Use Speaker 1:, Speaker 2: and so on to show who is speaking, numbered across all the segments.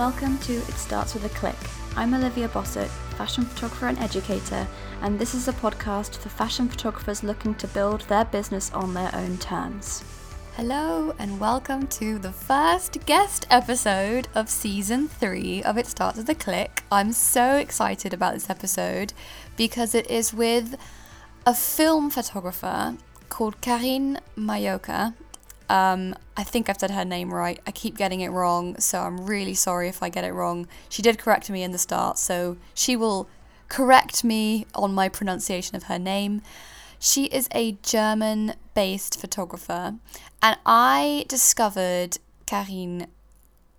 Speaker 1: Welcome to It Starts With a Click. I'm Olivia Bossert, fashion photographer and educator, and this is a podcast for fashion photographers looking to build their business on their own terms.
Speaker 2: Hello, and welcome to the first guest episode of season three of It Starts With a Click. I'm so excited about this episode because it is with a film photographer called Karine Majoka. Um, I think I've said her name right. I keep getting it wrong, so I'm really sorry if I get it wrong. She did correct me in the start, so she will correct me on my pronunciation of her name. She is a German based photographer, and I discovered Karine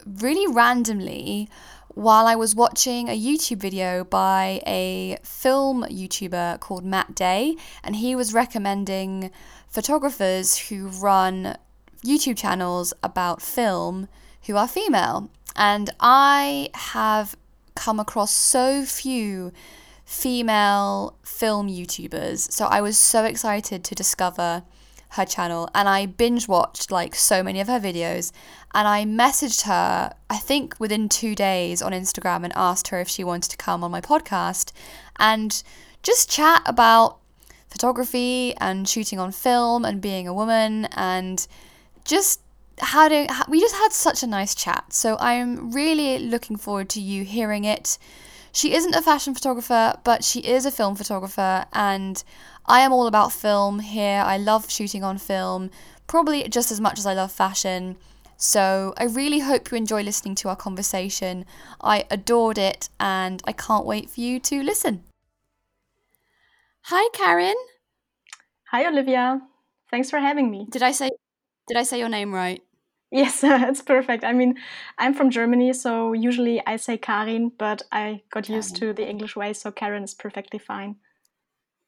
Speaker 2: really randomly while I was watching a YouTube video by a film YouTuber called Matt Day, and he was recommending photographers who run YouTube channels about film who are female. And I have come across so few female film YouTubers. So I was so excited to discover her channel and I binge watched like so many of her videos and I messaged her I think within 2 days on Instagram and asked her if she wanted to come on my podcast and just chat about photography and shooting on film and being a woman and just had a, we just had such a nice chat. So I'm really looking forward to you hearing it. She isn't a fashion photographer, but she is a film photographer, and I am all about film here. I love shooting on film, probably just as much as I love fashion. So I really hope you enjoy listening to our conversation. I adored it, and I can't wait for you to listen. Hi, Karine.
Speaker 3: Hi, Olivia. Thanks for having me.
Speaker 2: Did I say did I say your name right?
Speaker 3: Yes, it's perfect. I mean, I'm from Germany, so usually I say Karin, but I got used to the English way, so Karen is perfectly fine.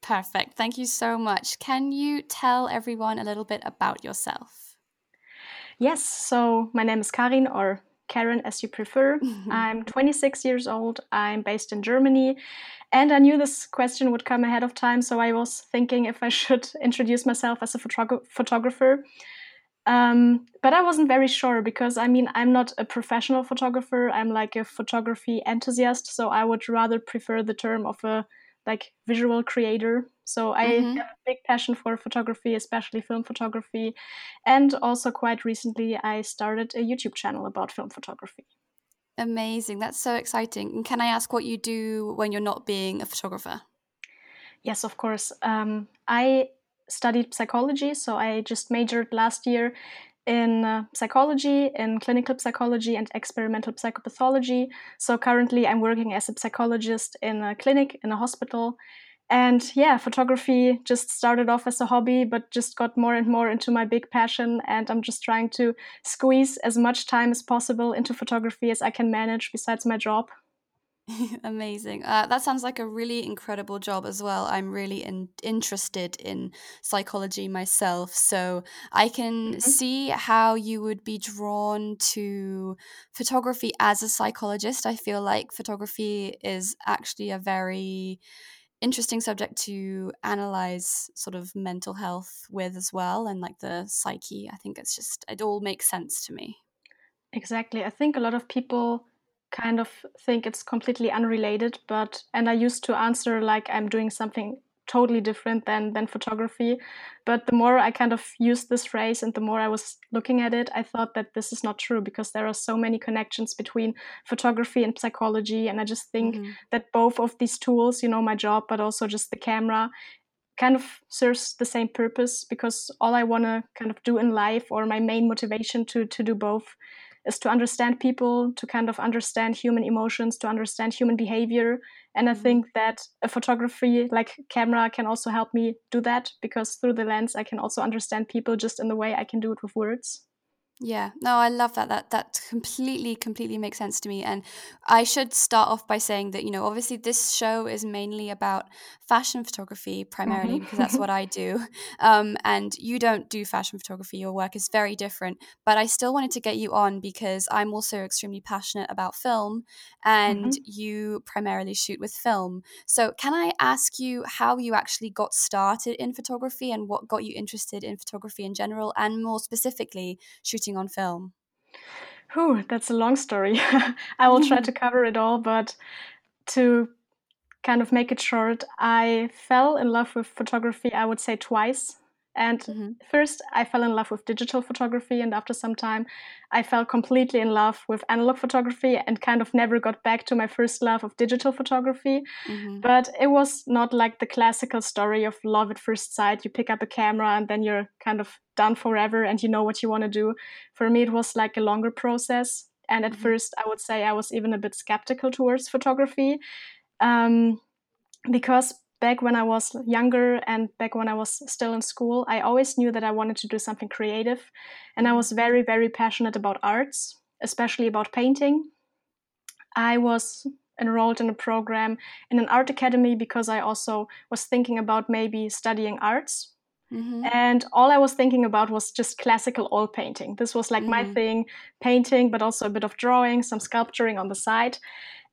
Speaker 2: Perfect. Thank you so much. Can you tell everyone a little bit about yourself?
Speaker 3: Yes, so my name is Karin, or Karen as you prefer. I'm 26 years old. I'm based in Germany. And I knew this question would come ahead of time, so I was thinking if I should introduce myself as a photog- photographer. Um, but I wasn't very sure because I mean, I'm not a professional photographer. I'm like a photography enthusiast. So I would rather prefer the term of a like visual creator. So I mm-hmm. have a big passion for photography, especially film photography. And also, quite recently, I started a YouTube channel about film photography.
Speaker 2: Amazing. That's so exciting. And can I ask what you do when you're not being a photographer?
Speaker 3: Yes, of course. Um, I studied psychology, so I just majored last year in uh, psychology, in clinical psychology, and experimental psychopathology. So currently, I'm working as a psychologist in a clinic, in a hospital. And yeah, photography just started off as a hobby, but just got more and more into my big passion. And I'm just trying to squeeze as much time as possible into photography as I can manage besides my job.
Speaker 2: Amazing. Uh, that sounds like a really incredible job as well. I'm really in- interested in psychology myself. So I can mm-hmm. see how you would be drawn to photography as a psychologist. I feel like photography is actually a very interesting subject to analyze sort of mental health with as well and like the psyche. I think it's just, it all makes sense to me.
Speaker 3: Exactly. I think a lot of people kind of think it's completely unrelated but and i used to answer like i'm doing something totally different than than photography but the more i kind of used this phrase and the more i was looking at it i thought that this is not true because there are so many connections between photography and psychology and i just think mm-hmm. that both of these tools you know my job but also just the camera kind of serves the same purpose because all i want to kind of do in life or my main motivation to to do both is to understand people, to kind of understand human emotions, to understand human behavior. And I mm-hmm. think that a photography like camera can also help me do that because through the lens, I can also understand people just in the way I can do it with words.
Speaker 2: Yeah, no, I love that. That that completely, completely makes sense to me. And I should start off by saying that you know, obviously, this show is mainly about fashion photography primarily mm-hmm. because that's what I do. Um, and you don't do fashion photography. Your work is very different. But I still wanted to get you on because I'm also extremely passionate about film, and mm-hmm. you primarily shoot with film. So, can I ask you how you actually got started in photography and what got you interested in photography in general, and more specifically, shooting on film?
Speaker 3: Whew, that's a long story. I will try to cover it all, but to kind of make it short, I fell in love with photography, I would say twice. And mm-hmm. first, I fell in love with digital photography, and after some time, I fell completely in love with analog photography and kind of never got back to my first love of digital photography. Mm-hmm. But it was not like the classical story of love at first sight. You pick up a camera and then you're kind of done forever and you know what you want to do. For me, it was like a longer process. And at mm-hmm. first, I would say I was even a bit skeptical towards photography um, because back when I was younger and back when I was still in school, I always knew that I wanted to do something creative. And I was very, very passionate about arts, especially about painting. I was enrolled in a program in an art academy because I also was thinking about maybe studying arts. Mm-hmm. And all I was thinking about was just classical oil painting. This was like mm-hmm. my thing, painting, but also a bit of drawing, some sculpturing on the side.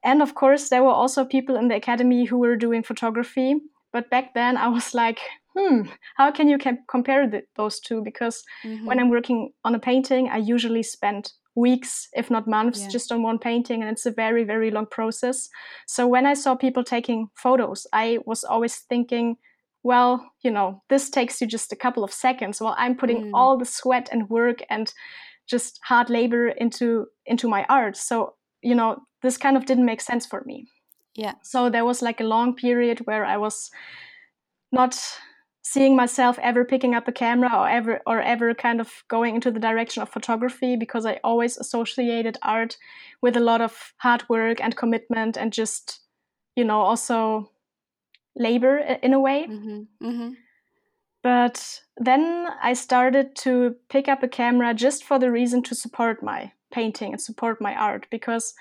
Speaker 3: And of course, there were also people in the academy who were doing photography. But back then, I was like, hmm, how can you compare the, those two? Because mm-hmm. when I'm working on a painting, I usually spend weeks, if not months, yeah. just on one painting, and it's a very, very long process. So when I saw people taking photos, I was always thinking, well, you know, this takes you just a couple of seconds while I'm putting mm. all the sweat and work and just hard labor into into my art. So you know, this kind of didn't make sense for me.
Speaker 4: Yeah.
Speaker 3: So there was like a long period where I was not seeing myself ever picking up a camera or ever or ever kind of going into the direction of photography because I always associated art with a lot of hard work and commitment and just you know also labor in a way. Mm-hmm. Mm-hmm. But then I started to pick up a camera just for the reason to support my painting and support my art because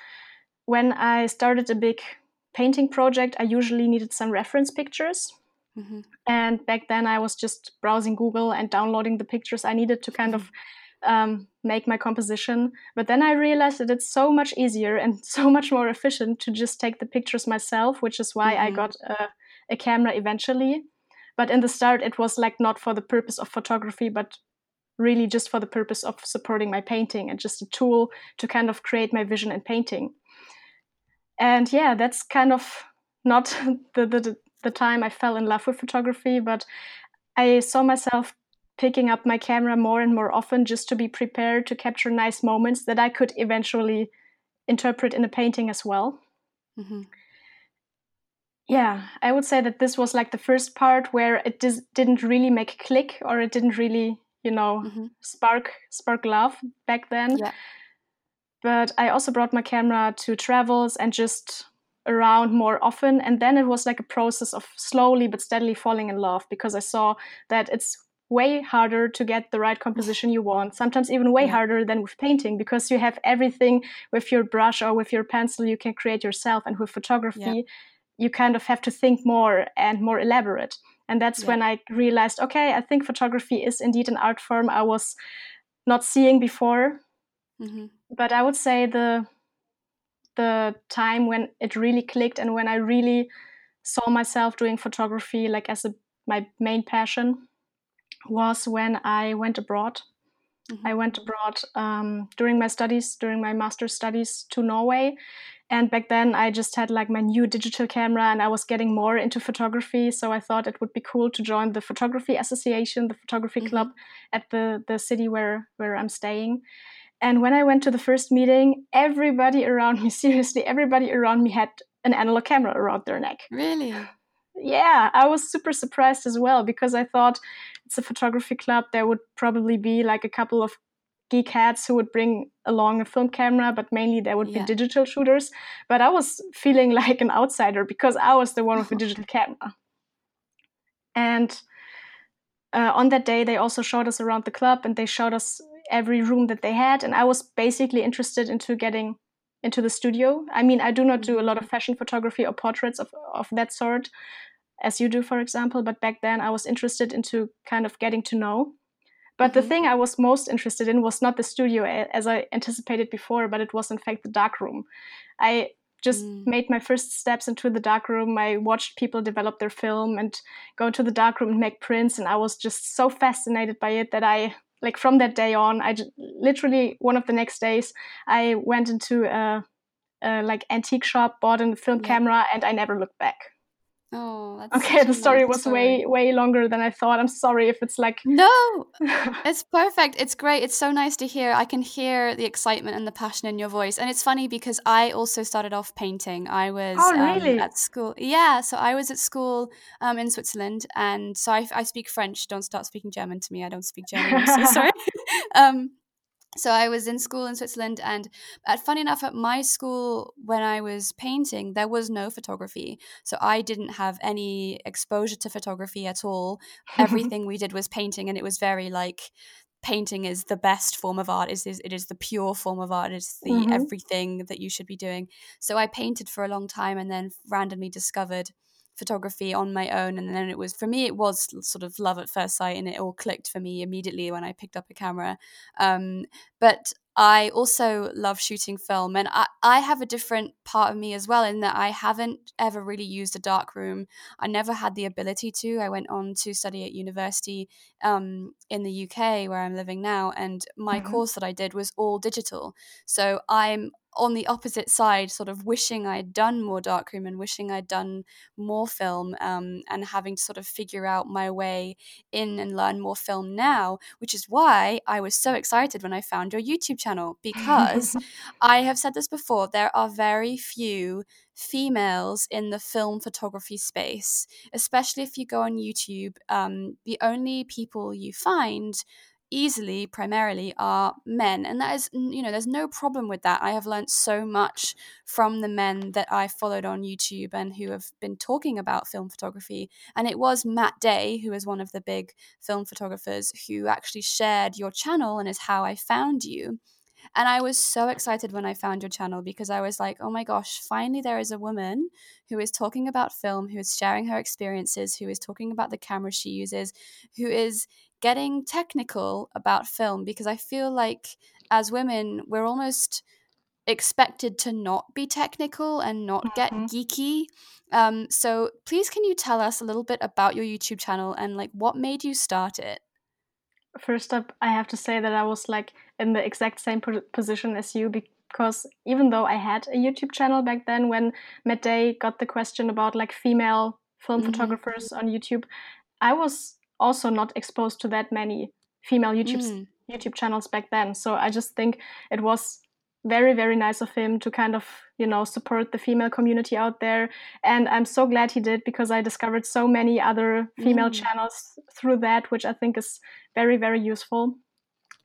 Speaker 3: when I started a big painting project, I usually needed some reference pictures. Mm-hmm. And back then, I was just browsing Google and downloading the pictures I needed to kind of um, make my composition. But then I realized that it's so much easier and so much more efficient to just take the pictures myself, which is why mm-hmm. I got a, a camera eventually. But in the start, it was like not for the purpose of photography, but really just for the purpose of supporting my painting and just a tool to kind of create my vision in painting. And yeah, that's kind of not the, the, the time I fell in love with photography, but I saw myself picking up my camera more and more often just to be prepared to capture nice moments that I could eventually interpret in a painting as well. Mm-hmm. Yeah, I would say that this was like the first part where it dis- didn't really make click or it didn't really you know mm-hmm. spark spark love back then yeah. But i also brought my camera to travels and just around more often and then it was like a process of slowly but steadily falling in love because i saw that it's way harder to get the right composition you want sometimes even way yeah. harder than with painting because you have everything with your brush or with your pencil you can create yourself and with photography yeah. you kind of have to think more and more elaborate and that's yeah. when i realized okay i think photography is indeed an art form i was not seeing before mm-hmm. but i would say the the time when it really clicked and when i really saw myself doing photography like as a, my main passion was when i went abroad mm-hmm. i went abroad um, during my studies during my master's studies to norway and back then, I just had like my new digital camera and I was getting more into photography. So I thought it would be cool to join the photography association, the photography mm-hmm. club at the, the city where, where I'm staying. And when I went to the first meeting, everybody around me, seriously, everybody around me had an analog camera around their neck.
Speaker 4: Really?
Speaker 3: Yeah, I was super surprised as well because I thought it's a photography club. There would probably be like a couple of geek heads who would bring along a film camera, but mainly there would yeah. be digital shooters. But I was feeling like an outsider because I was the one with a digital camera. And uh, on that day, they also showed us around the club and they showed us every room that they had. And I was basically interested into getting into the studio. I mean, I do not do a lot of mm-hmm. fashion photography or portraits of, of that sort as you do, for example. But back then, I was interested into kind of getting to know but mm-hmm. the thing I was most interested in was not the studio as I anticipated before, but it was in fact the dark room. I just mm. made my first steps into the dark room. I watched people develop their film and go into the dark room and make prints, and I was just so fascinated by it that I like from that day on, I literally one of the next days I went into a, a like antique shop, bought a film yeah. camera, and I never looked back.
Speaker 2: Oh,
Speaker 3: that's okay. The story was story. way way longer than I thought. I'm sorry if it's like
Speaker 2: no, it's perfect. It's great. It's so nice to hear. I can hear the excitement and the passion in your voice, and it's funny because I also started off painting. I was
Speaker 3: oh, really?
Speaker 2: um, at school. Yeah, so I was at school um, in Switzerland, and so I, I, speak French. Don't start speaking German to me. I don't speak German. I'm so sorry. um, so I was in school in Switzerland, and at, funny enough, at my school when I was painting, there was no photography, so I didn't have any exposure to photography at all. Everything we did was painting, and it was very like painting is the best form of art. It is it is the pure form of art. It's the mm-hmm. everything that you should be doing. So I painted for a long time, and then randomly discovered photography on my own and then it was for me it was sort of love at first sight and it all clicked for me immediately when i picked up a camera um, but I also love shooting film, and I, I have a different part of me as well in that I haven't ever really used a dark room. I never had the ability to. I went on to study at university um, in the UK where I'm living now, and my mm-hmm. course that I did was all digital. So I'm on the opposite side, sort of wishing I'd done more darkroom and wishing I'd done more film um, and having to sort of figure out my way in and learn more film now, which is why I was so excited when I found your YouTube channel because I have said this before, there are very few females in the film photography space, especially if you go on YouTube. Um, the only people you find easily primarily are men and that is you know there's no problem with that. I have learned so much from the men that i followed on youtube and who have been talking about film photography and it was matt day who is one of the big film photographers who actually shared your channel and is how i found you. And I was so excited when I found your channel because I was like, oh my gosh, finally there is a woman who is talking about film, who is sharing her experiences, who is talking about the camera she uses, who is getting technical about film because I feel like as women, we're almost expected to not be technical and not get mm-hmm. geeky. Um, so please, can you tell us a little bit about your YouTube channel and like what made you start it?
Speaker 3: First up, I have to say that I was like in the exact same position as you because even though I had a YouTube channel back then, when Matt Day got the question about like female film mm-hmm. photographers on YouTube, I was also not exposed to that many female YouTube mm. YouTube channels back then. So I just think it was very very nice of him to kind of you know support the female community out there and i'm so glad he did because i discovered so many other female mm. channels through that which i think is very very useful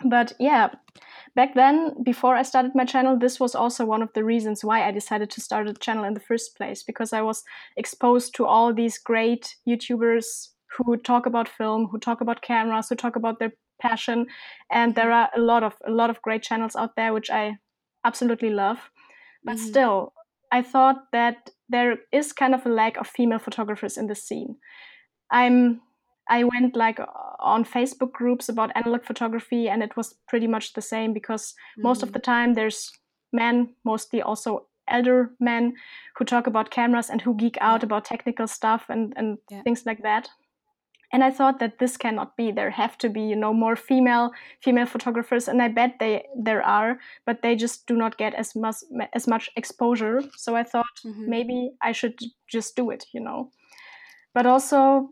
Speaker 3: but yeah back then before i started my channel this was also one of the reasons why i decided to start a channel in the first place because i was exposed to all these great youtubers who talk about film, who talk about cameras, who talk about their passion. And there are a lot of a lot of great channels out there which I absolutely love. But mm-hmm. still, I thought that there is kind of a lack of female photographers in the scene. I'm I went like on Facebook groups about analog photography and it was pretty much the same because mm-hmm. most of mm-hmm. the time there's men, mostly also elder men who talk about cameras and who geek out about technical stuff and, and yeah. things like that and i thought that this cannot be there have to be you know more female female photographers and i bet they there are but they just do not get as much as much exposure so i thought mm-hmm. maybe i should just do it you know but also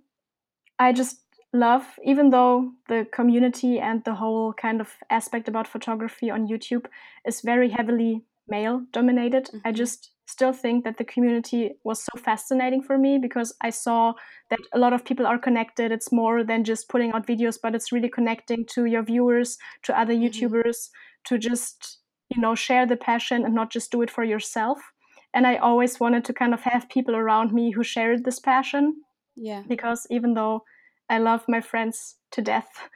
Speaker 3: i just love even though the community and the whole kind of aspect about photography on youtube is very heavily male dominated mm-hmm. i just still think that the community was so fascinating for me because I saw that a lot of people are connected. It's more than just putting out videos, but it's really connecting to your viewers, to other mm-hmm. YouTubers, to just, you know, share the passion and not just do it for yourself. And I always wanted to kind of have people around me who shared this passion.
Speaker 2: Yeah.
Speaker 3: Because even though I love my friends to death,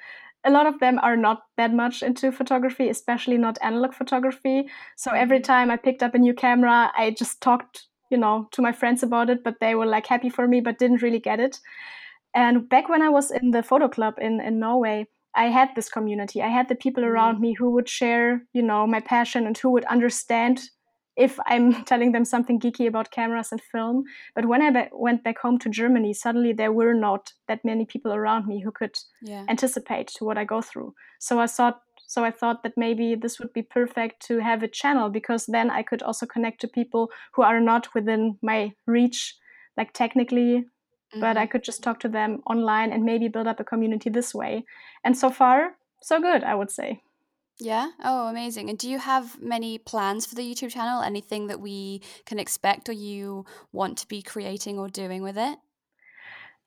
Speaker 3: a lot of them are not that much into photography, especially not analog photography. So every mm-hmm. time I picked up a new camera, I just talked, you know, to my friends about it, but they were like happy for me, but didn't really get it. And back when I was in the photo club in, in Norway, I had this community. I had the people around mm-hmm. me who would share, you know, my passion and who would understand if I'm telling them something geeky about cameras and film. But when I be- went back home to Germany, suddenly there were not that many people around me who could yeah. anticipate to what I go through. So I thought so I thought that maybe this would be perfect to have a channel because then I could also connect to people who are not within my reach, like technically, mm-hmm. but I mm-hmm. could just talk to them online and maybe build up a community this way. And so far, so good, I would say.
Speaker 2: Yeah. Oh, amazing. And do you have many plans for the YouTube channel? Anything that we can expect or you want to be creating or doing with it?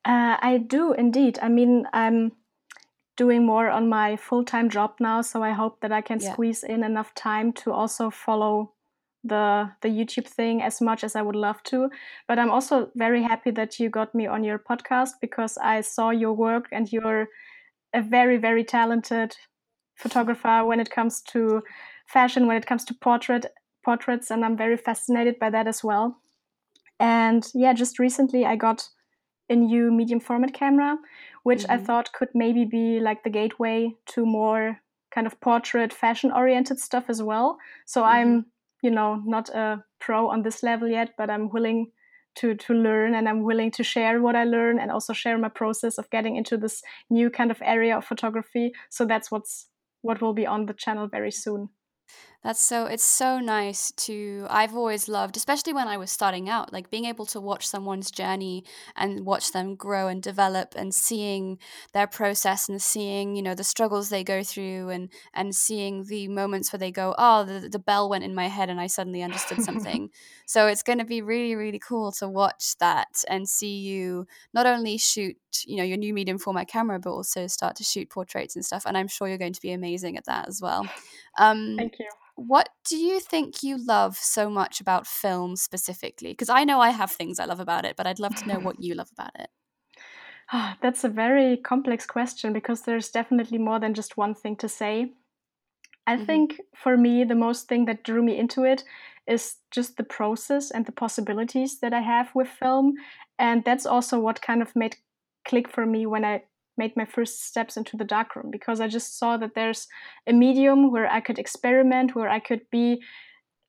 Speaker 3: Uh, I do indeed. I mean, I'm doing more on my full time job now, so I hope that I can yeah. squeeze in enough time to also follow the the YouTube thing as much as I would love to. But I'm also very happy that you got me on your podcast because I saw your work and you're a very very talented photographer when it comes to fashion, when it comes to portrait portraits, and I'm very fascinated by that as well. And yeah, just recently I got a new medium format camera, which mm-hmm. I thought could maybe be like the gateway to more kind of portrait fashion oriented stuff as well. So mm-hmm. I'm, you know, not a pro on this level yet, but I'm willing to to learn and I'm willing to share what I learn and also share my process of getting into this new kind of area of photography. So that's what's what will be on the channel very soon.
Speaker 2: That's so it's so nice to I've always loved especially when I was starting out like being able to watch someone's journey and watch them grow and develop and seeing their process and seeing you know the struggles they go through and and seeing the moments where they go oh the, the bell went in my head and I suddenly understood something. So it's going to be really really cool to watch that and see you not only shoot you know your new medium format camera but also start to shoot portraits and stuff and I'm sure you're going to be amazing at that as well
Speaker 3: um, Thank you
Speaker 2: what do you think you love so much about film specifically? Because I know I have things I love about it, but I'd love to know what you love about it.
Speaker 3: Oh, that's a very complex question because there's definitely more than just one thing to say. I mm-hmm. think for me, the most thing that drew me into it is just the process and the possibilities that I have with film. And that's also what kind of made click for me when I made my first steps into the darkroom because I just saw that there's a medium where I could experiment, where I could be,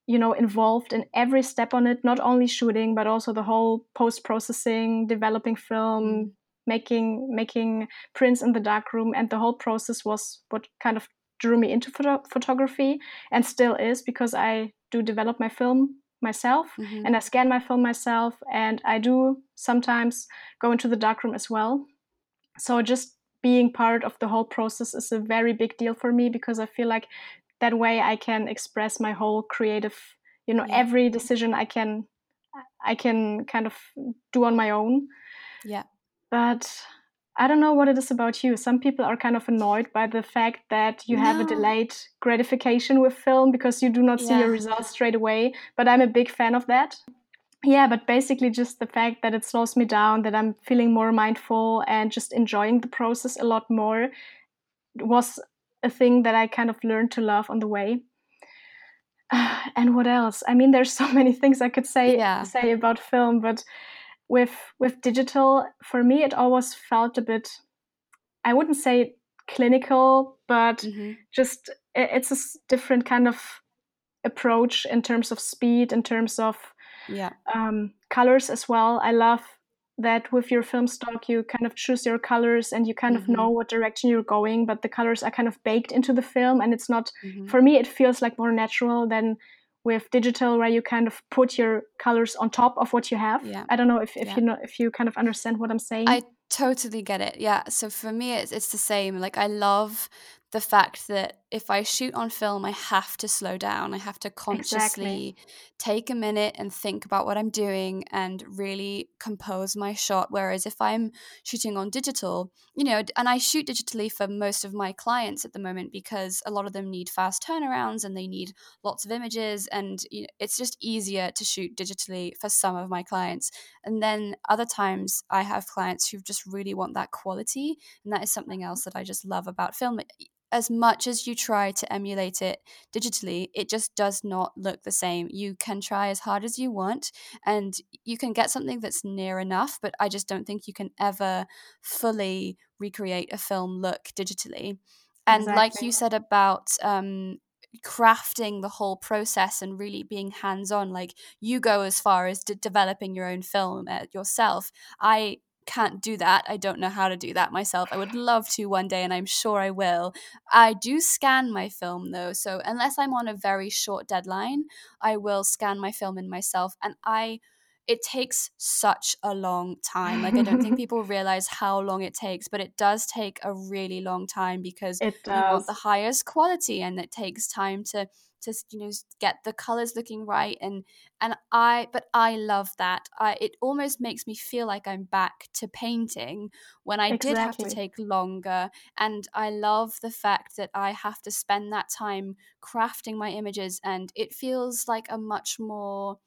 Speaker 3: you know, involved in every step on it, not only shooting, but also the whole post processing, developing film, mm. making making prints in the darkroom, and the whole process was what kind of drew me into photo- photography and still is because I do develop my film myself mm-hmm. and I scan my film myself and I do sometimes go into the darkroom as well so just being part of the whole process is a very big deal for me because I feel like that way I can express my whole creative, you know, yeah. every decision I can I can kind of do on my own.
Speaker 2: Yeah.
Speaker 3: But I don't know what it is about you. Some people are kind of annoyed by the fact that you no. have a delayed gratification with film because you do not yeah. see your results straight away. But I'm a big fan of that yeah, but basically just the fact that it slows me down, that I'm feeling more mindful and just enjoying the process a lot more was a thing that I kind of learned to love on the way. and what else? I mean, there's so many things I could say yeah. say about film, but with with digital, for me, it always felt a bit. I wouldn't say clinical, but mm-hmm. just it's a different kind of approach in terms of speed, in terms of
Speaker 2: yeah
Speaker 3: um, colors as well i love that with your film stock you kind of choose your colors and you kind mm-hmm. of know what direction you're going but the colors are kind of baked into the film and it's not mm-hmm. for me it feels like more natural than with digital where you kind of put your colors on top of what you have yeah. i don't know if, if yeah. you know if you kind of understand what i'm saying
Speaker 2: i totally get it yeah so for me it's, it's the same like i love the fact that if I shoot on film, I have to slow down. I have to consciously exactly. take a minute and think about what I'm doing and really compose my shot. Whereas if I'm shooting on digital, you know, and I shoot digitally for most of my clients at the moment because a lot of them need fast turnarounds and they need lots of images. And you know, it's just easier to shoot digitally for some of my clients. And then other times I have clients who just really want that quality. And that is something else that I just love about film as much as you try to emulate it digitally, it just does not look the same. You can try as hard as you want and you can get something that's near enough, but I just don't think you can ever fully recreate a film look digitally. And exactly. like you said about um, crafting the whole process and really being hands on. Like you go as far as de- developing your own film uh, yourself. I can't do that. I don't know how to do that myself. I would love to one day, and I'm sure I will. I do scan my film though, so unless I'm on a very short deadline, I will scan my film in myself, and I. It takes such a long time. Like I don't think people realize how long it takes, but it does take a really long time because you want the highest quality, and it takes time to to you know get the colors looking right and and i but i love that i it almost makes me feel like i'm back to painting when i exactly. did have to take longer and i love the fact that i have to spend that time crafting my images and it feels like a much more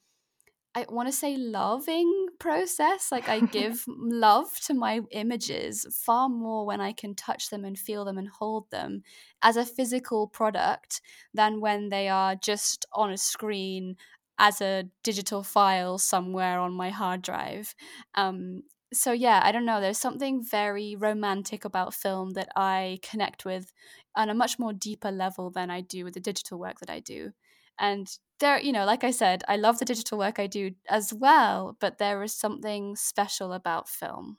Speaker 2: I want to say loving process. Like I give love to my images far more when I can touch them and feel them and hold them as a physical product than when they are just on a screen as a digital file somewhere on my hard drive. Um, so yeah, I don't know. There's something very romantic about film that I connect with on a much more deeper level than I do with the digital work that I do. And there, you know, like I said, I love the digital work I do as well, but there is something special about film.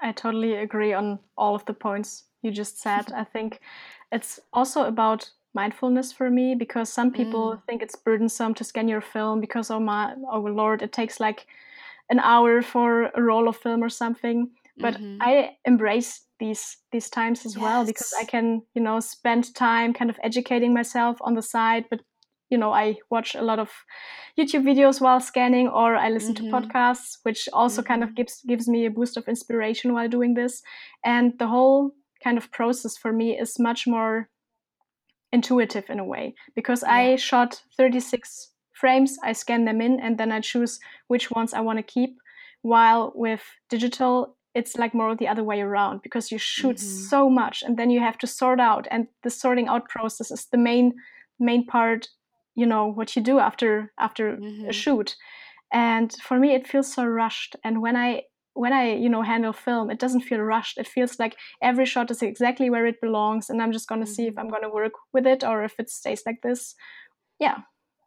Speaker 3: I totally agree on all of the points you just said. I think it's also about mindfulness for me because some people mm. think it's burdensome to scan your film because oh my oh lord it takes like an hour for a roll of film or something but mm-hmm. i embrace these these times as yes. well because i can you know spend time kind of educating myself on the side but you know i watch a lot of youtube videos while scanning or i listen mm-hmm. to podcasts which also mm-hmm. kind of mm-hmm. gives gives me a boost of inspiration while doing this and the whole kind of process for me is much more intuitive in a way because yeah. i shot 36 frames i scan them in and then i choose which ones i want to keep while with digital it's like more the other way around because you shoot mm-hmm. so much and then you have to sort out and the sorting out process is the main main part you know what you do after after mm-hmm. a shoot and for me it feels so rushed and when i when i you know handle film it doesn't feel rushed it feels like every shot is exactly where it belongs and i'm just going to mm-hmm. see if mm-hmm. i'm going to work with it or if it stays like this yeah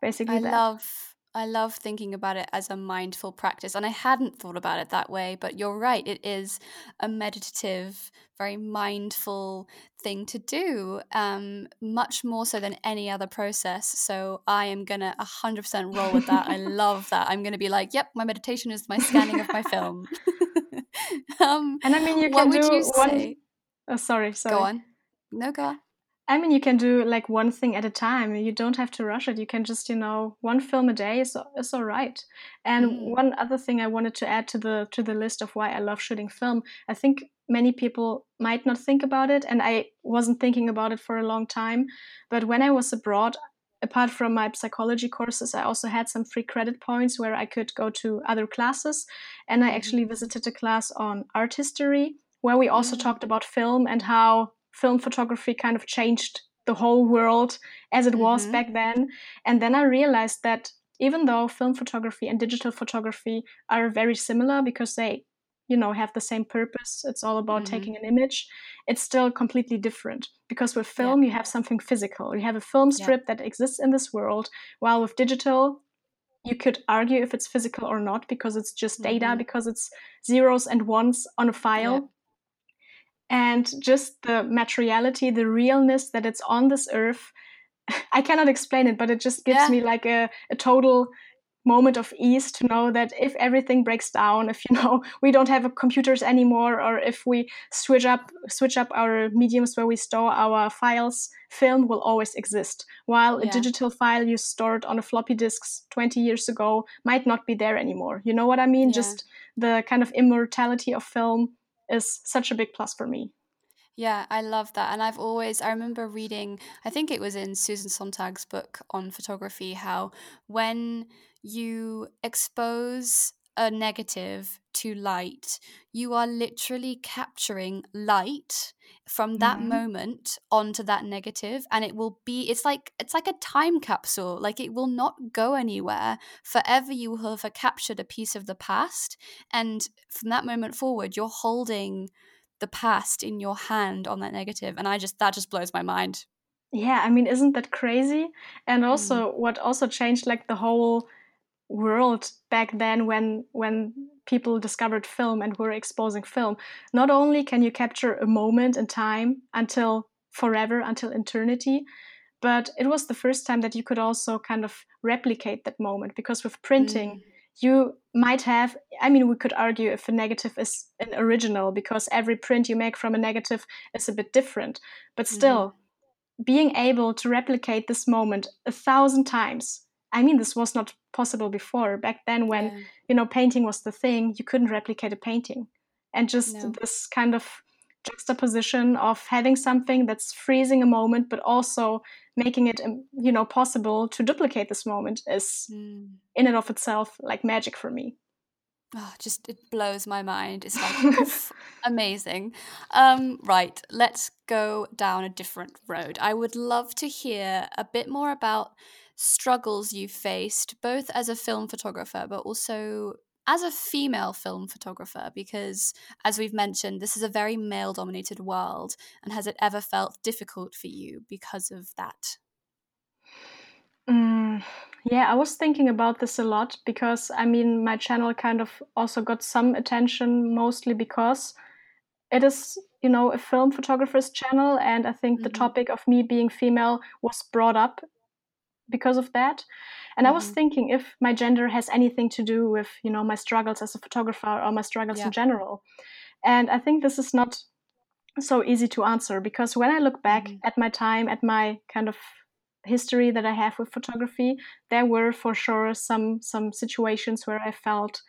Speaker 3: basically
Speaker 2: i
Speaker 3: that.
Speaker 2: love I love thinking about it as a mindful practice. And I hadn't thought about it that way, but you're right. It is a meditative, very mindful thing to do, um, much more so than any other process. So I am going to 100% roll with that. I love that. I'm going to be like, yep, my meditation is my scanning of my film.
Speaker 3: um, and I mean, you can do you one. Oh, sorry, sorry.
Speaker 2: Go on. No, go on.
Speaker 3: I mean, you can do like one thing at a time. You don't have to rush it. You can just, you know, one film a day is is all right. And mm. one other thing I wanted to add to the to the list of why I love shooting film, I think many people might not think about it, and I wasn't thinking about it for a long time. But when I was abroad, apart from my psychology courses, I also had some free credit points where I could go to other classes, and I actually mm-hmm. visited a class on art history where we also mm. talked about film and how film photography kind of changed the whole world as it mm-hmm. was back then. And then I realized that even though film photography and digital photography are very similar because they you know have the same purpose it's all about mm-hmm. taking an image it's still completely different because with film yeah. you have something physical you have a film strip yeah. that exists in this world while with digital you could argue if it's physical or not because it's just data mm-hmm. because it's zeros and ones on a file and just the materiality, the realness that it's on this earth. I cannot explain it, but it just gives yeah. me like a, a total moment of ease to know that if everything breaks down if you know we don't have computers anymore or if we switch up switch up our mediums where we store our files film will always exist while yeah. a digital file you stored on a floppy disks 20 years ago might not be there anymore you know what i mean yeah. just the kind of immortality of film is such a big plus for me.
Speaker 2: Yeah, I love that. And I've always, I remember reading, I think it was in Susan Sontag's book on photography, how when you expose a negative to light, you are literally capturing light from that mm-hmm. moment onto that negative and it will be it's like it's like a time capsule. Like it will not go anywhere. Forever you have captured a piece of the past and from that moment forward you're holding the past in your hand on that negative and i just that just blows my mind.
Speaker 3: Yeah i mean isn't that crazy? And also mm. what also changed like the whole world back then when when people discovered film and were exposing film not only can you capture a moment in time until forever until eternity but it was the first time that you could also kind of replicate that moment because with printing mm. you might have i mean we could argue if a negative is an original because every print you make from a negative is a bit different but still mm. being able to replicate this moment a thousand times I mean, this was not possible before. Back then, when yeah. you know painting was the thing, you couldn't replicate a painting, and just no. this kind of juxtaposition of having something that's freezing a moment, but also making it um, you know possible to duplicate this moment is mm. in and of itself like magic for me.
Speaker 2: Oh, just it blows my mind. It's like amazing. Um, right, let's go down a different road. I would love to hear a bit more about struggles you faced, both as a film photographer, but also as a female film photographer, because as we've mentioned, this is a very male dominated world. And has it ever felt difficult for you because of that?
Speaker 3: Mm, yeah, I was thinking about this a lot because I mean, my channel kind of also got some attention mostly because it is, you know, a film photographer's channel. And I think mm-hmm. the topic of me being female was brought up because of that. And mm-hmm. I was mm-hmm. thinking if my gender has anything to do with, you know, my struggles as a photographer or my struggles yeah. in general. And I think this is not so easy to answer because when I look back mm-hmm. at my time, at my kind of history that I have with photography, there were for sure some some situations where I felt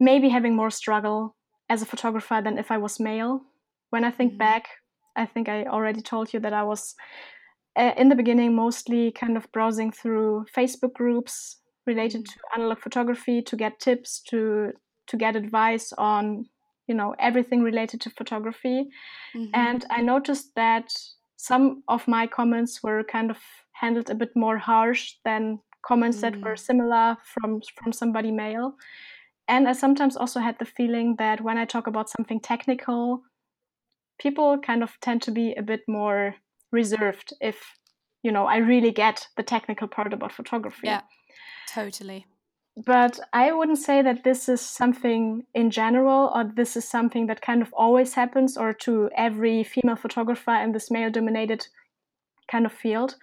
Speaker 3: maybe having more struggle as a photographer than if I was male. When I think mm-hmm. back, I think I already told you that I was uh, in the beginning mostly kind of browsing through facebook groups related mm-hmm. to analog photography to get tips to to get advice on you know everything related to photography mm-hmm. and i noticed that some of my comments were kind of handled a bit more harsh than comments mm-hmm. that were mm. similar from from somebody male and i sometimes also had the feeling that when i talk about something technical people kind of tend to be a bit more reserved if you know i really get the technical part about photography.
Speaker 2: Yeah totally.
Speaker 3: But i wouldn't say that this is something in general or this is something that kind of always happens or to every female photographer in this male dominated kind of field.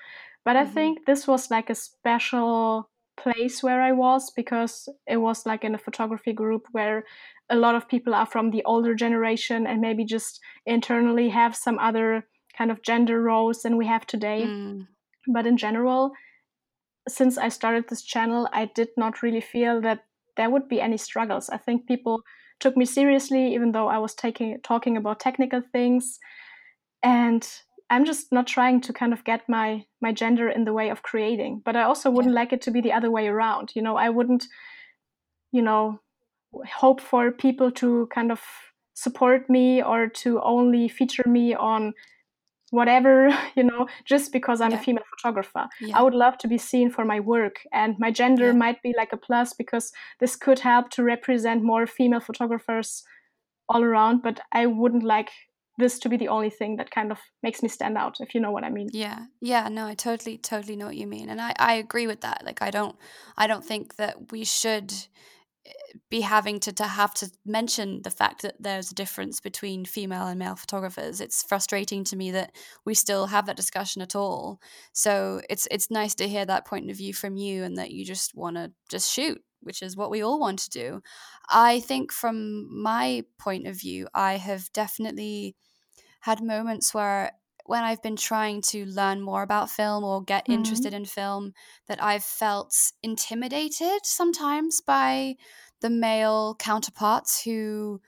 Speaker 3: But mm-hmm. i think this was like a special place where i was because it was like in a photography group where a lot of people are from the older generation and maybe just internally have some other kind of gender roles than we have today. Mm. But in general, since I started this channel, I did not really feel that there would be any struggles. I think people took me seriously, even though I was taking talking about technical things, and I'm just not trying to kind of get my my gender in the way of creating. But I also wouldn't yeah. like it to be the other way around. You know, I wouldn't, you know, hope for people to kind of support me or to only feature me on whatever you know just because i'm yeah. a female photographer yeah. i would love to be seen for my work and my gender yeah. might be like a plus because this could help to represent more female photographers all around but i wouldn't like this to be the only thing that kind of makes me stand out if you know what i mean
Speaker 2: yeah yeah no i totally totally know what you mean and i i agree with that like i don't i don't think that we should be having to, to have to mention the fact that there's a difference between female and male photographers. It's frustrating to me that we still have that discussion at all. So it's it's nice to hear that point of view from you and that you just want to just shoot, which is what we all want to do. I think from my point of view, I have definitely had moments where when I've been trying to learn more about film or get mm-hmm. interested in film that I've felt intimidated sometimes by the male counterparts who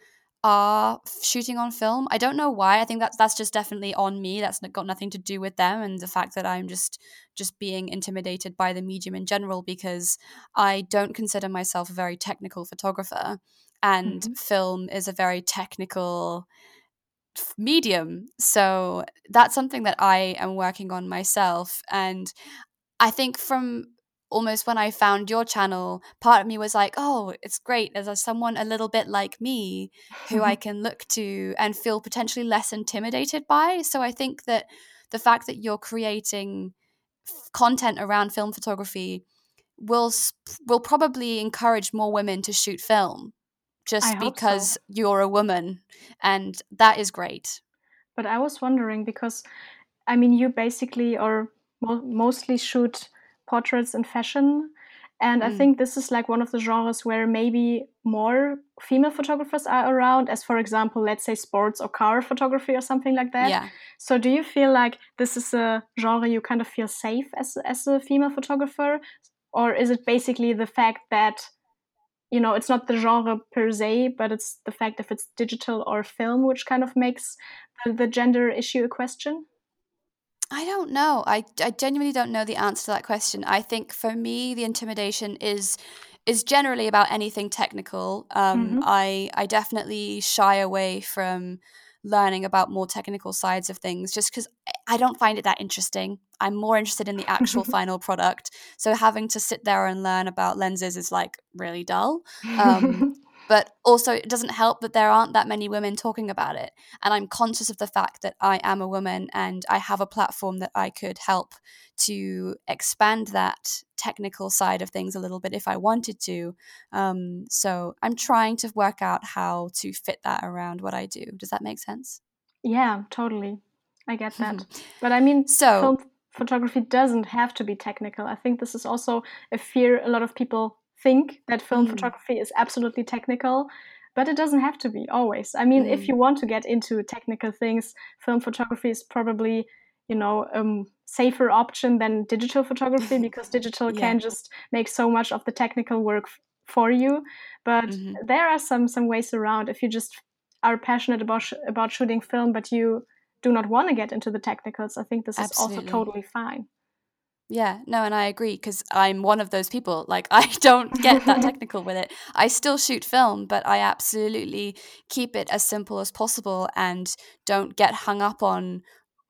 Speaker 2: are shooting on film. I don't know why. I think that's that's just definitely on me. That's got nothing to do with them and the fact that I'm just just being intimidated by the medium in general because I don't consider myself a very technical photographer and mm-hmm. film is a very technical medium. So that's something that I am working on myself. And I think from almost when I found your channel, part of me was like, oh, it's great. There's someone a little bit like me who I can look to and feel potentially less intimidated by. So I think that the fact that you're creating content around film photography will will probably encourage more women to shoot film just because so. you're a woman and that is great
Speaker 3: but i was wondering because i mean you basically or mo- mostly shoot portraits in fashion and mm. I think this is like one of the genres where maybe more female photographers are around, as for example, let's say sports or car photography or something like that.
Speaker 2: Yeah.
Speaker 3: So do you feel like this is a genre you kind of feel safe as as a female photographer? Or is it basically the fact that you know it's not the genre per se, but it's the fact if it's digital or film which kind of makes the, the gender issue a question?
Speaker 2: I don't know. I, I genuinely don't know the answer to that question. I think for me, the intimidation is is generally about anything technical. Um, mm-hmm. I I definitely shy away from learning about more technical sides of things just because I don't find it that interesting. I'm more interested in the actual final product. So having to sit there and learn about lenses is like really dull. Um, but also, it doesn't help that there aren't that many women talking about it. And I'm conscious of the fact that I am a woman and I have a platform that I could help to expand that technical side of things a little bit if I wanted to. Um, so I'm trying to work out how to fit that around what I do. Does that make sense?
Speaker 3: Yeah, totally. I get that. but I mean, so film photography doesn't have to be technical. I think this is also a fear a lot of people think that film mm. photography is absolutely technical but it doesn't have to be always i mean mm. if you want to get into technical things film photography is probably you know a um, safer option than digital photography because digital yeah. can just make so much of the technical work f- for you but mm-hmm. there are some some ways around if you just are passionate about sh- about shooting film but you do not want to get into the technicals i think this Absolutely. is also totally fine
Speaker 2: yeah, no, and I agree because I'm one of those people. Like, I don't get that technical with it. I still shoot film, but I absolutely keep it as simple as possible and don't get hung up on,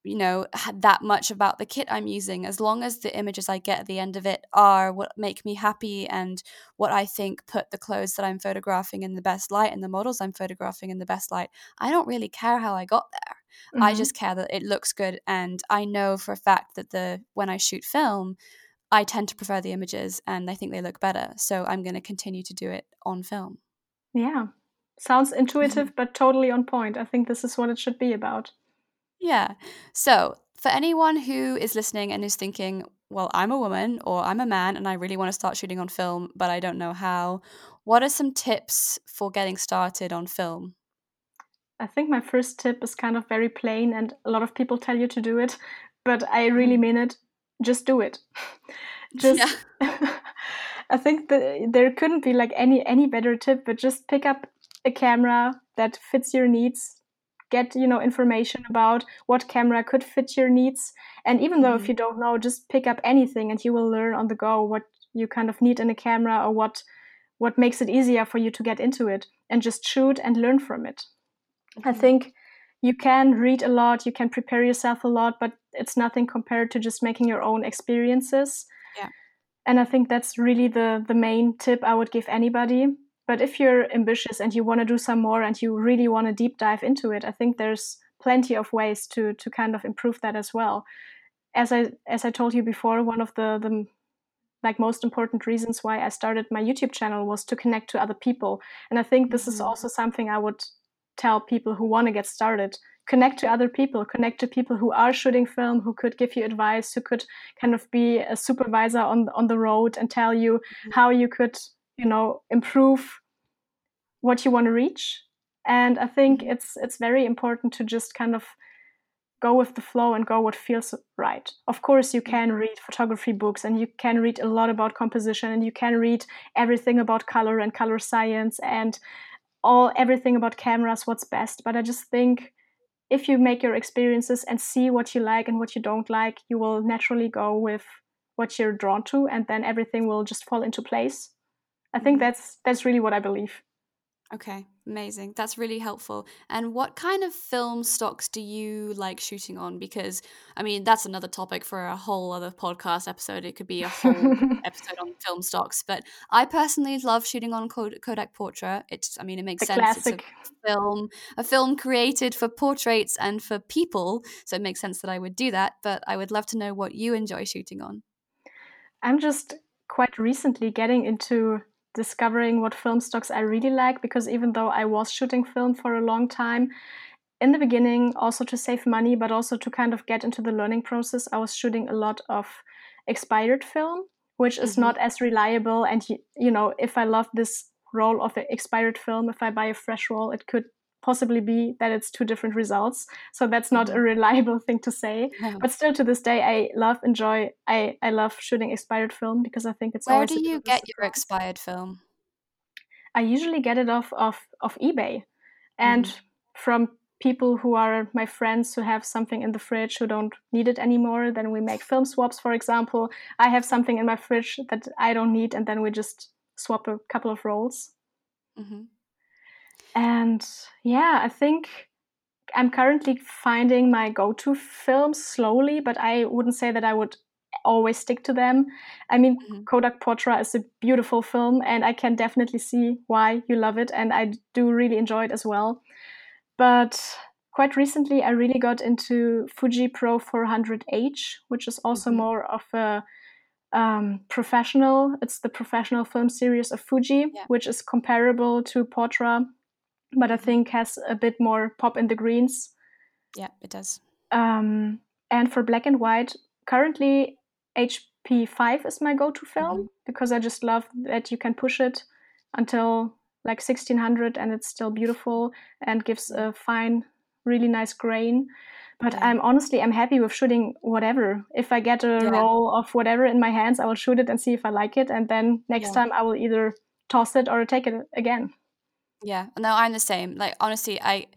Speaker 2: you know, that much about the kit I'm using. As long as the images I get at the end of it are what make me happy and what I think put the clothes that I'm photographing in the best light and the models I'm photographing in the best light, I don't really care how I got there. Mm-hmm. I just care that it looks good, and I know for a fact that the when I shoot film, I tend to prefer the images, and I think they look better. So I'm going to continue to do it on film.
Speaker 3: Yeah, sounds intuitive, but totally on point. I think this is what it should be about.
Speaker 2: Yeah. So for anyone who is listening and is thinking, well, I'm a woman or I'm a man and I really want to start shooting on film, but I don't know how. What are some tips for getting started on film?
Speaker 3: I think my first tip is kind of very plain, and a lot of people tell you to do it, but I really mm-hmm. mean it. Just do it. just. I think that there couldn't be like any any better tip, but just pick up a camera that fits your needs. Get you know information about what camera could fit your needs, and even though mm-hmm. if you don't know, just pick up anything, and you will learn on the go what you kind of need in a camera or what what makes it easier for you to get into it, and just shoot and learn from it. I think you can read a lot, you can prepare yourself a lot, but it's nothing compared to just making your own experiences.
Speaker 2: Yeah.
Speaker 3: And I think that's really the the main tip I would give anybody. But if you're ambitious and you want to do some more and you really want to deep dive into it, I think there's plenty of ways to to kind of improve that as well. As I as I told you before, one of the the like most important reasons why I started my YouTube channel was to connect to other people. And I think this mm-hmm. is also something I would tell people who want to get started connect to other people connect to people who are shooting film who could give you advice who could kind of be a supervisor on on the road and tell you mm-hmm. how you could you know improve what you want to reach and i think mm-hmm. it's it's very important to just kind of go with the flow and go what feels right of course you can mm-hmm. read photography books and you can read a lot about composition and you can read everything about color and color science and all everything about cameras what's best but i just think if you make your experiences and see what you like and what you don't like you will naturally go with what you're drawn to and then everything will just fall into place i think mm-hmm. that's that's really what i believe
Speaker 2: Okay, amazing. That's really helpful. And what kind of film stocks do you like shooting on? Because, I mean, that's another topic for a whole other podcast episode. It could be a whole episode on film stocks. But I personally love shooting on Kodak Portra. It's, I mean, it makes
Speaker 3: The
Speaker 2: sense.
Speaker 3: classic.
Speaker 2: It's a film, a film created for portraits and for people, so it makes sense that I would do that. But I would love to know what you enjoy shooting on.
Speaker 3: I'm just quite recently getting into discovering what film stocks I really like because even though I was shooting film for a long time, in the beginning, also to save money, but also to kind of get into the learning process, I was shooting a lot of expired film, which is
Speaker 2: Mm-hmm.
Speaker 3: not as reliable. And, you, know, if I love this roll of expired film, if I buy a fresh roll, it could possibly be that it's two different results. So that's not a
Speaker 2: Mhm.
Speaker 3: reliable thing to say.
Speaker 2: No.
Speaker 3: But still, to this day, I love, enjoy, I, I love shooting expired film because I think it's
Speaker 2: Where do you get your expired film?
Speaker 3: I usually get it off of, of eBay and
Speaker 2: Mm-hmm.
Speaker 3: from people who are my friends who have something in the fridge who don't need it anymore. Then we make film swaps, for example. I have something in my fridge that I don't need, and then we just swap a couple of rolls.
Speaker 2: hmm
Speaker 3: And yeah, I think I'm currently finding my go to films slowly, but I wouldn't say that I would always stick to them. I mean,
Speaker 2: Mhm.
Speaker 3: Kodak Portra is a beautiful film, and I can definitely see why you love it, and I do really enjoy it as well. But quite recently, I really got into Fuji Pro 400H, which is also
Speaker 2: Mhm.
Speaker 3: more of a um, professional. It's the professional film series of Fuji,
Speaker 2: Yeah.
Speaker 3: which is comparable to Portra, but I think has a bit more pop in the greens.
Speaker 2: Yeah, it does.
Speaker 3: Um, and for black and white, currently HP5 is my go-to film because I just love that you can push it until like 1600 and it's still beautiful and gives a fine, really nice grain. But
Speaker 2: Yeah.
Speaker 3: I'm honestly I'm happy with shooting whatever. If I get a
Speaker 2: Yeah.
Speaker 3: roll of whatever in my hands, I will shoot it and see if I like it, and then next
Speaker 2: Yeah.
Speaker 3: time I will either toss it or take it again.
Speaker 2: Yeah, no, I'm the same. Like honestly, I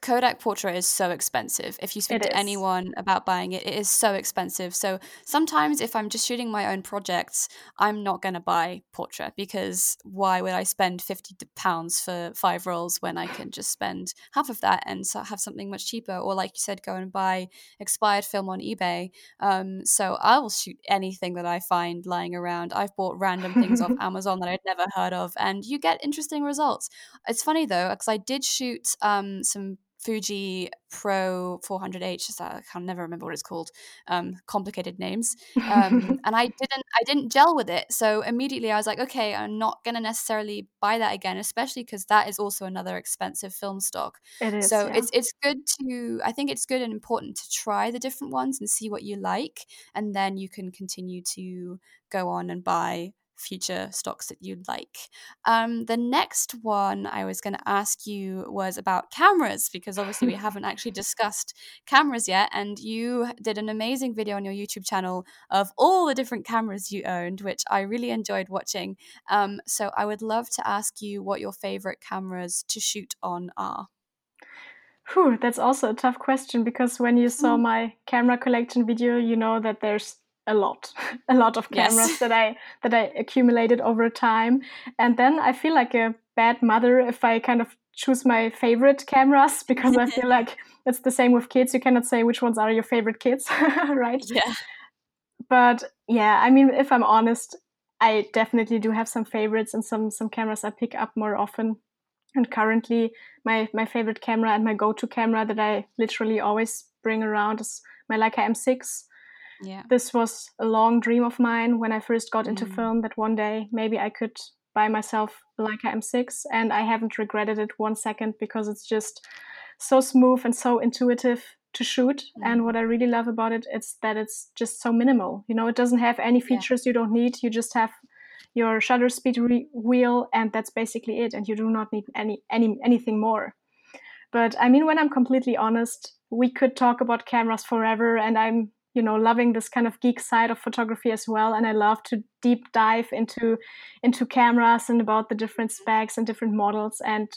Speaker 2: Kodak Portra is so expensive. If you speak to anyone about buying it, it is so expensive. So sometimes if I'm just shooting my own projects, I'm not going to buy Portra because why would I spend 50 pounds for five rolls when I can just spend half of that and have something much cheaper? Or like you said, go and buy expired film on eBay. Um, so I will shoot anything that I find lying around. I've bought random things off Amazon that I'd never heard of, and you get interesting results. It's funny though, because I did shoot um, some Fuji Pro 400H. so I can never remember what it's called. Um, complicated names. Um, and I didn't, I didn't gel with it. So immediately I was like, okay, I'm not gonna necessarily buy that again, especially because that is also another expensive film stock.
Speaker 3: it is.
Speaker 2: So
Speaker 3: yeah.
Speaker 2: it's it's good to I think it's good and important to try the different ones and see what you like, and then you can continue to go on and buy future stocks that you'd like. Um, the next one I was going to ask you was about cameras because obviously we haven't actually discussed cameras yet, and you did an amazing video on your YouTube channel of all the different cameras you owned, which I really enjoyed watching. Um, so I would love to ask you what your favorite cameras to shoot on are.
Speaker 3: Whew, that's also a tough question because when you saw
Speaker 2: Mm.
Speaker 3: my camera collection video, you know that there's a lot, a lot of
Speaker 2: Yes.
Speaker 3: cameras that I that I accumulated over time, and then I feel like a bad mother if I kind of choose my favorite cameras because I feel like it's the same with kids. You cannot say which ones are your favorite kids, right?
Speaker 2: Yeah.
Speaker 3: But yeah, I mean, if I'm honest, I definitely do have some favorites and some some cameras I pick up more often. And currently, my my favorite camera and my go-to camera that I literally always bring around is my Leica M6.
Speaker 2: Yeah.
Speaker 3: This was a long dream of mine when I first got into
Speaker 2: Mm.
Speaker 3: film that one day maybe I could buy myself a Leica M6, and I haven't regretted it one second because it's just so smooth and so intuitive to shoot. And
Speaker 2: Mm.
Speaker 3: what I really love about it is that it's just so minimal. You know, it doesn't have any
Speaker 2: Yeah.
Speaker 3: features you don't need. You just have your shutter speed re- wheel, and that's basically it. And you do not need any any anything more. But I mean, when I'm completely honest, we could talk about cameras forever, and I'm you know loving this kind of geek side of photography as well. And i love to deep dive into into cameras and about the different specs and different models. And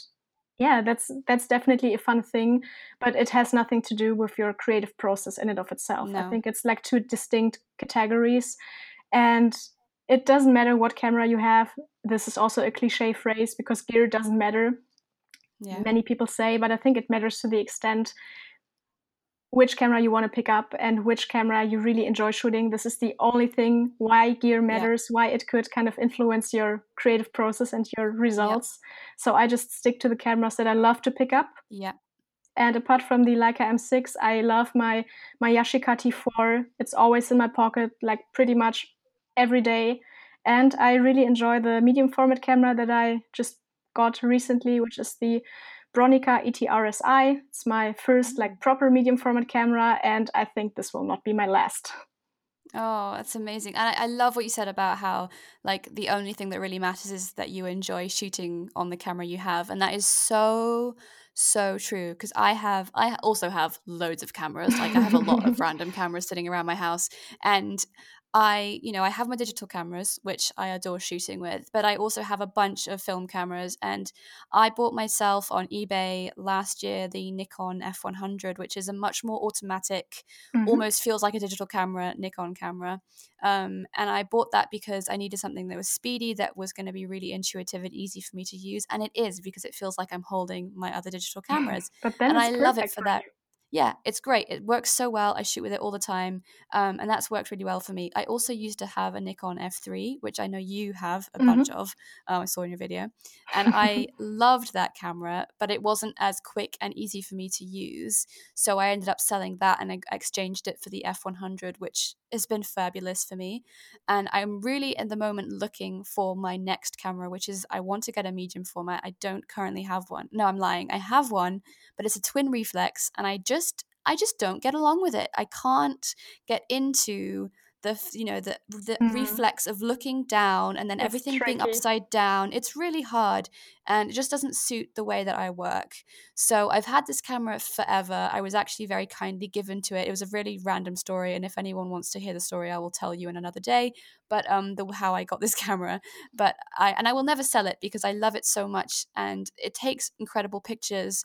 Speaker 3: yeah that's that's definitely a fun thing but it has nothing to do with your creative process in and of itself. I think it's like two distinct categories. And it doesn't matter what camera you have. This is also a cliche phrase because gear doesn't matter yeah. many people say, but I think it matters to the extent which camera you want to pick up and which camera you really enjoy shooting. This is the only thing why gear matters, yeah. why it could kind of influence your creative process and your results. Yeah. So I just stick to the cameras that I love to pick up.
Speaker 2: Yeah.
Speaker 3: And apart from the Leica M6, I love my my Yashica T4. It's always in my pocket, like pretty much every day. And I really enjoy the medium format camera that I just got recently, which is the Bronica ETRSI. It's my first like mm. proper medium format camera, and I think this will not be my last.
Speaker 2: Oh, that's amazing. And I, I, love what you said about how, like, the only thing that really matters is that you enjoy shooting on the camera you have. And that is so, so true. Because I have, I also have loads of cameras. Like, I have a lot of random cameras sitting around my house. And I, you know, I have my digital cameras, which I adore shooting with, but I also have a bunch of film cameras. And I bought myself on eBay last year the Nikon F100, which is a much more automatic, mm-hmm. almost feels like a digital camera Nikon camera. Um, and I bought that because I needed something that was speedy, that was going to be really intuitive and easy for me to use. And it is because it feels like I'm holding my other digital cameras. and
Speaker 3: I
Speaker 2: love it
Speaker 3: for
Speaker 2: that. You yeah, it's great. It works so well. I shoot with it all the time, um, and that's worked really well for me. I also used to have a Nikon F3, which I know you have a mm-hmm. bunch of. Um, I saw in your video, and I loved that camera, but it wasn't as quick and easy for me to use. So I ended up selling that, and I exchanged it for the F100, which has been fabulous for me. And I'm really in the moment looking for my next camera, which is I want to get a medium format. I don't currently have one. No, I'm lying. I have one, but it's a twin reflex, and I just I just don't get along with it. I can't get into the you know the the mm-hmm. reflex of looking down and then it's everything tricky. being upside down it's really hard and it just doesn't suit the way that i work so i've had this camera forever i was actually very kindly given to it it was a really random story and if anyone wants to hear the story i will tell you in another day but um the how i got this camera but i and i will never sell it because i love it so much and it takes incredible pictures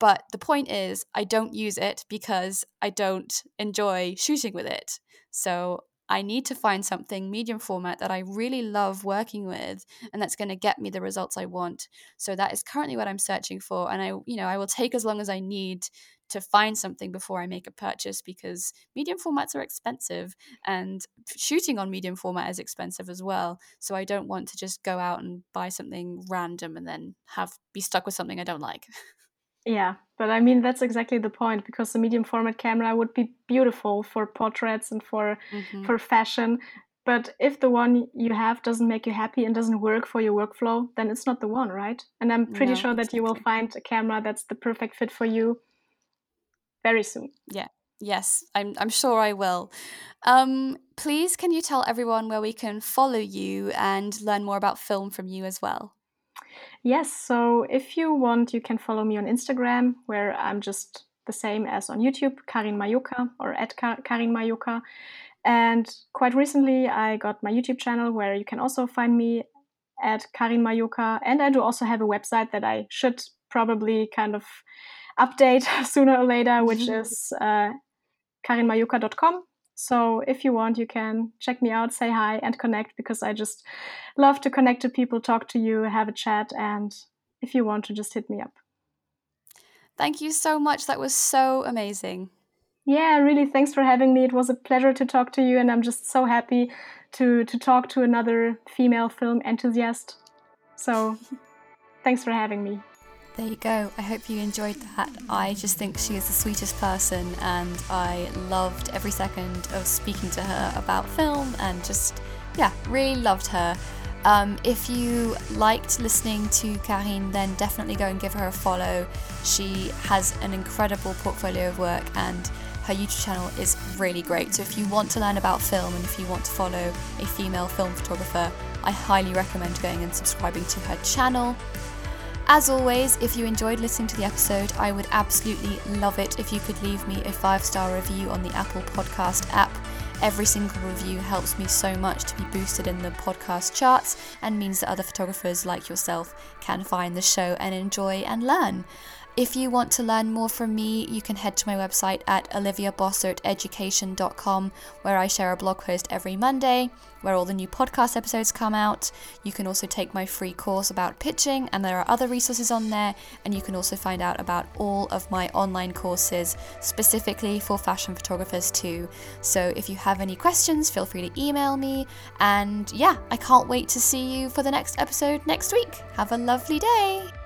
Speaker 2: but the point is, I don't use it because I don't enjoy shooting with it. So I need to find something medium format that I really love working with and that's going to get me the results I want. So that is currently what I'm searching for. And I, you know, I will take as long as I need to find something before I make a purchase because medium formats are expensive and shooting on medium format is expensive as well. So I don't want to just go out and buy something random and then have be stuck with something I don't like.
Speaker 3: Yeah, but I mean that's exactly the point because the medium format camera would be beautiful for portraits and for mm-hmm. for fashion. But if the one you have doesn't make you happy and doesn't work for your workflow, then it's not the one, right? And I'm pretty no, sure that exactly. you will find a camera that's the perfect fit for you very soon.
Speaker 2: Yeah. Yes, I'm I'm sure I will. Um, please can you tell everyone where we can follow you and learn more about film from you as well?
Speaker 3: Yes, so if you want, you can follow me on Instagram, where I'm just the same as on YouTube, Karin Majoka or at Karin Majoka. And quite recently, I got my YouTube channel where you can also find me at Karin Majoka. And I do also have a website that I should probably kind of update sooner or later, which is uh. So if you want, you can check me out, say hi, and connect because I just love to connect to people, talk to you, have a chat, and if you want to, just hit me up.
Speaker 2: Thank you so much. That was so amazing.
Speaker 3: Yeah, really. Thanks for having me. It was a pleasure to talk to you, and I'm just so happy to to talk to another female film enthusiast. So, thanks for having me.
Speaker 4: There you go. I hope you enjoyed that. I just think she is the sweetest person, and I loved every second of speaking to her about film and just, yeah, really loved her. Um, if you liked listening to Karin, then definitely go and give her a follow. She has an incredible portfolio of work, and her YouTube channel is really great. So if you want to learn about film and if you want to follow a female film photographer, I highly recommend going and subscribing to her channel. As always, if you enjoyed listening to the episode, I would absolutely love it if you could leave me a five star review on the Apple Podcast app. Every single review helps me so much to be boosted in the podcast charts and means that other photographers like yourself can find the show and enjoy and learn.
Speaker 2: If you want to learn more from me, you can head to my website at oliviabosserteducation.com, where I share a blog post every Monday where all the new podcast episodes come out. You can also take my free course about pitching, and there are other resources on there. And you can also find out about all of my online courses specifically for fashion photographers, too. So if you have any questions, feel free to email me. And yeah, I can't wait to see you for the next episode next week. Have a lovely day.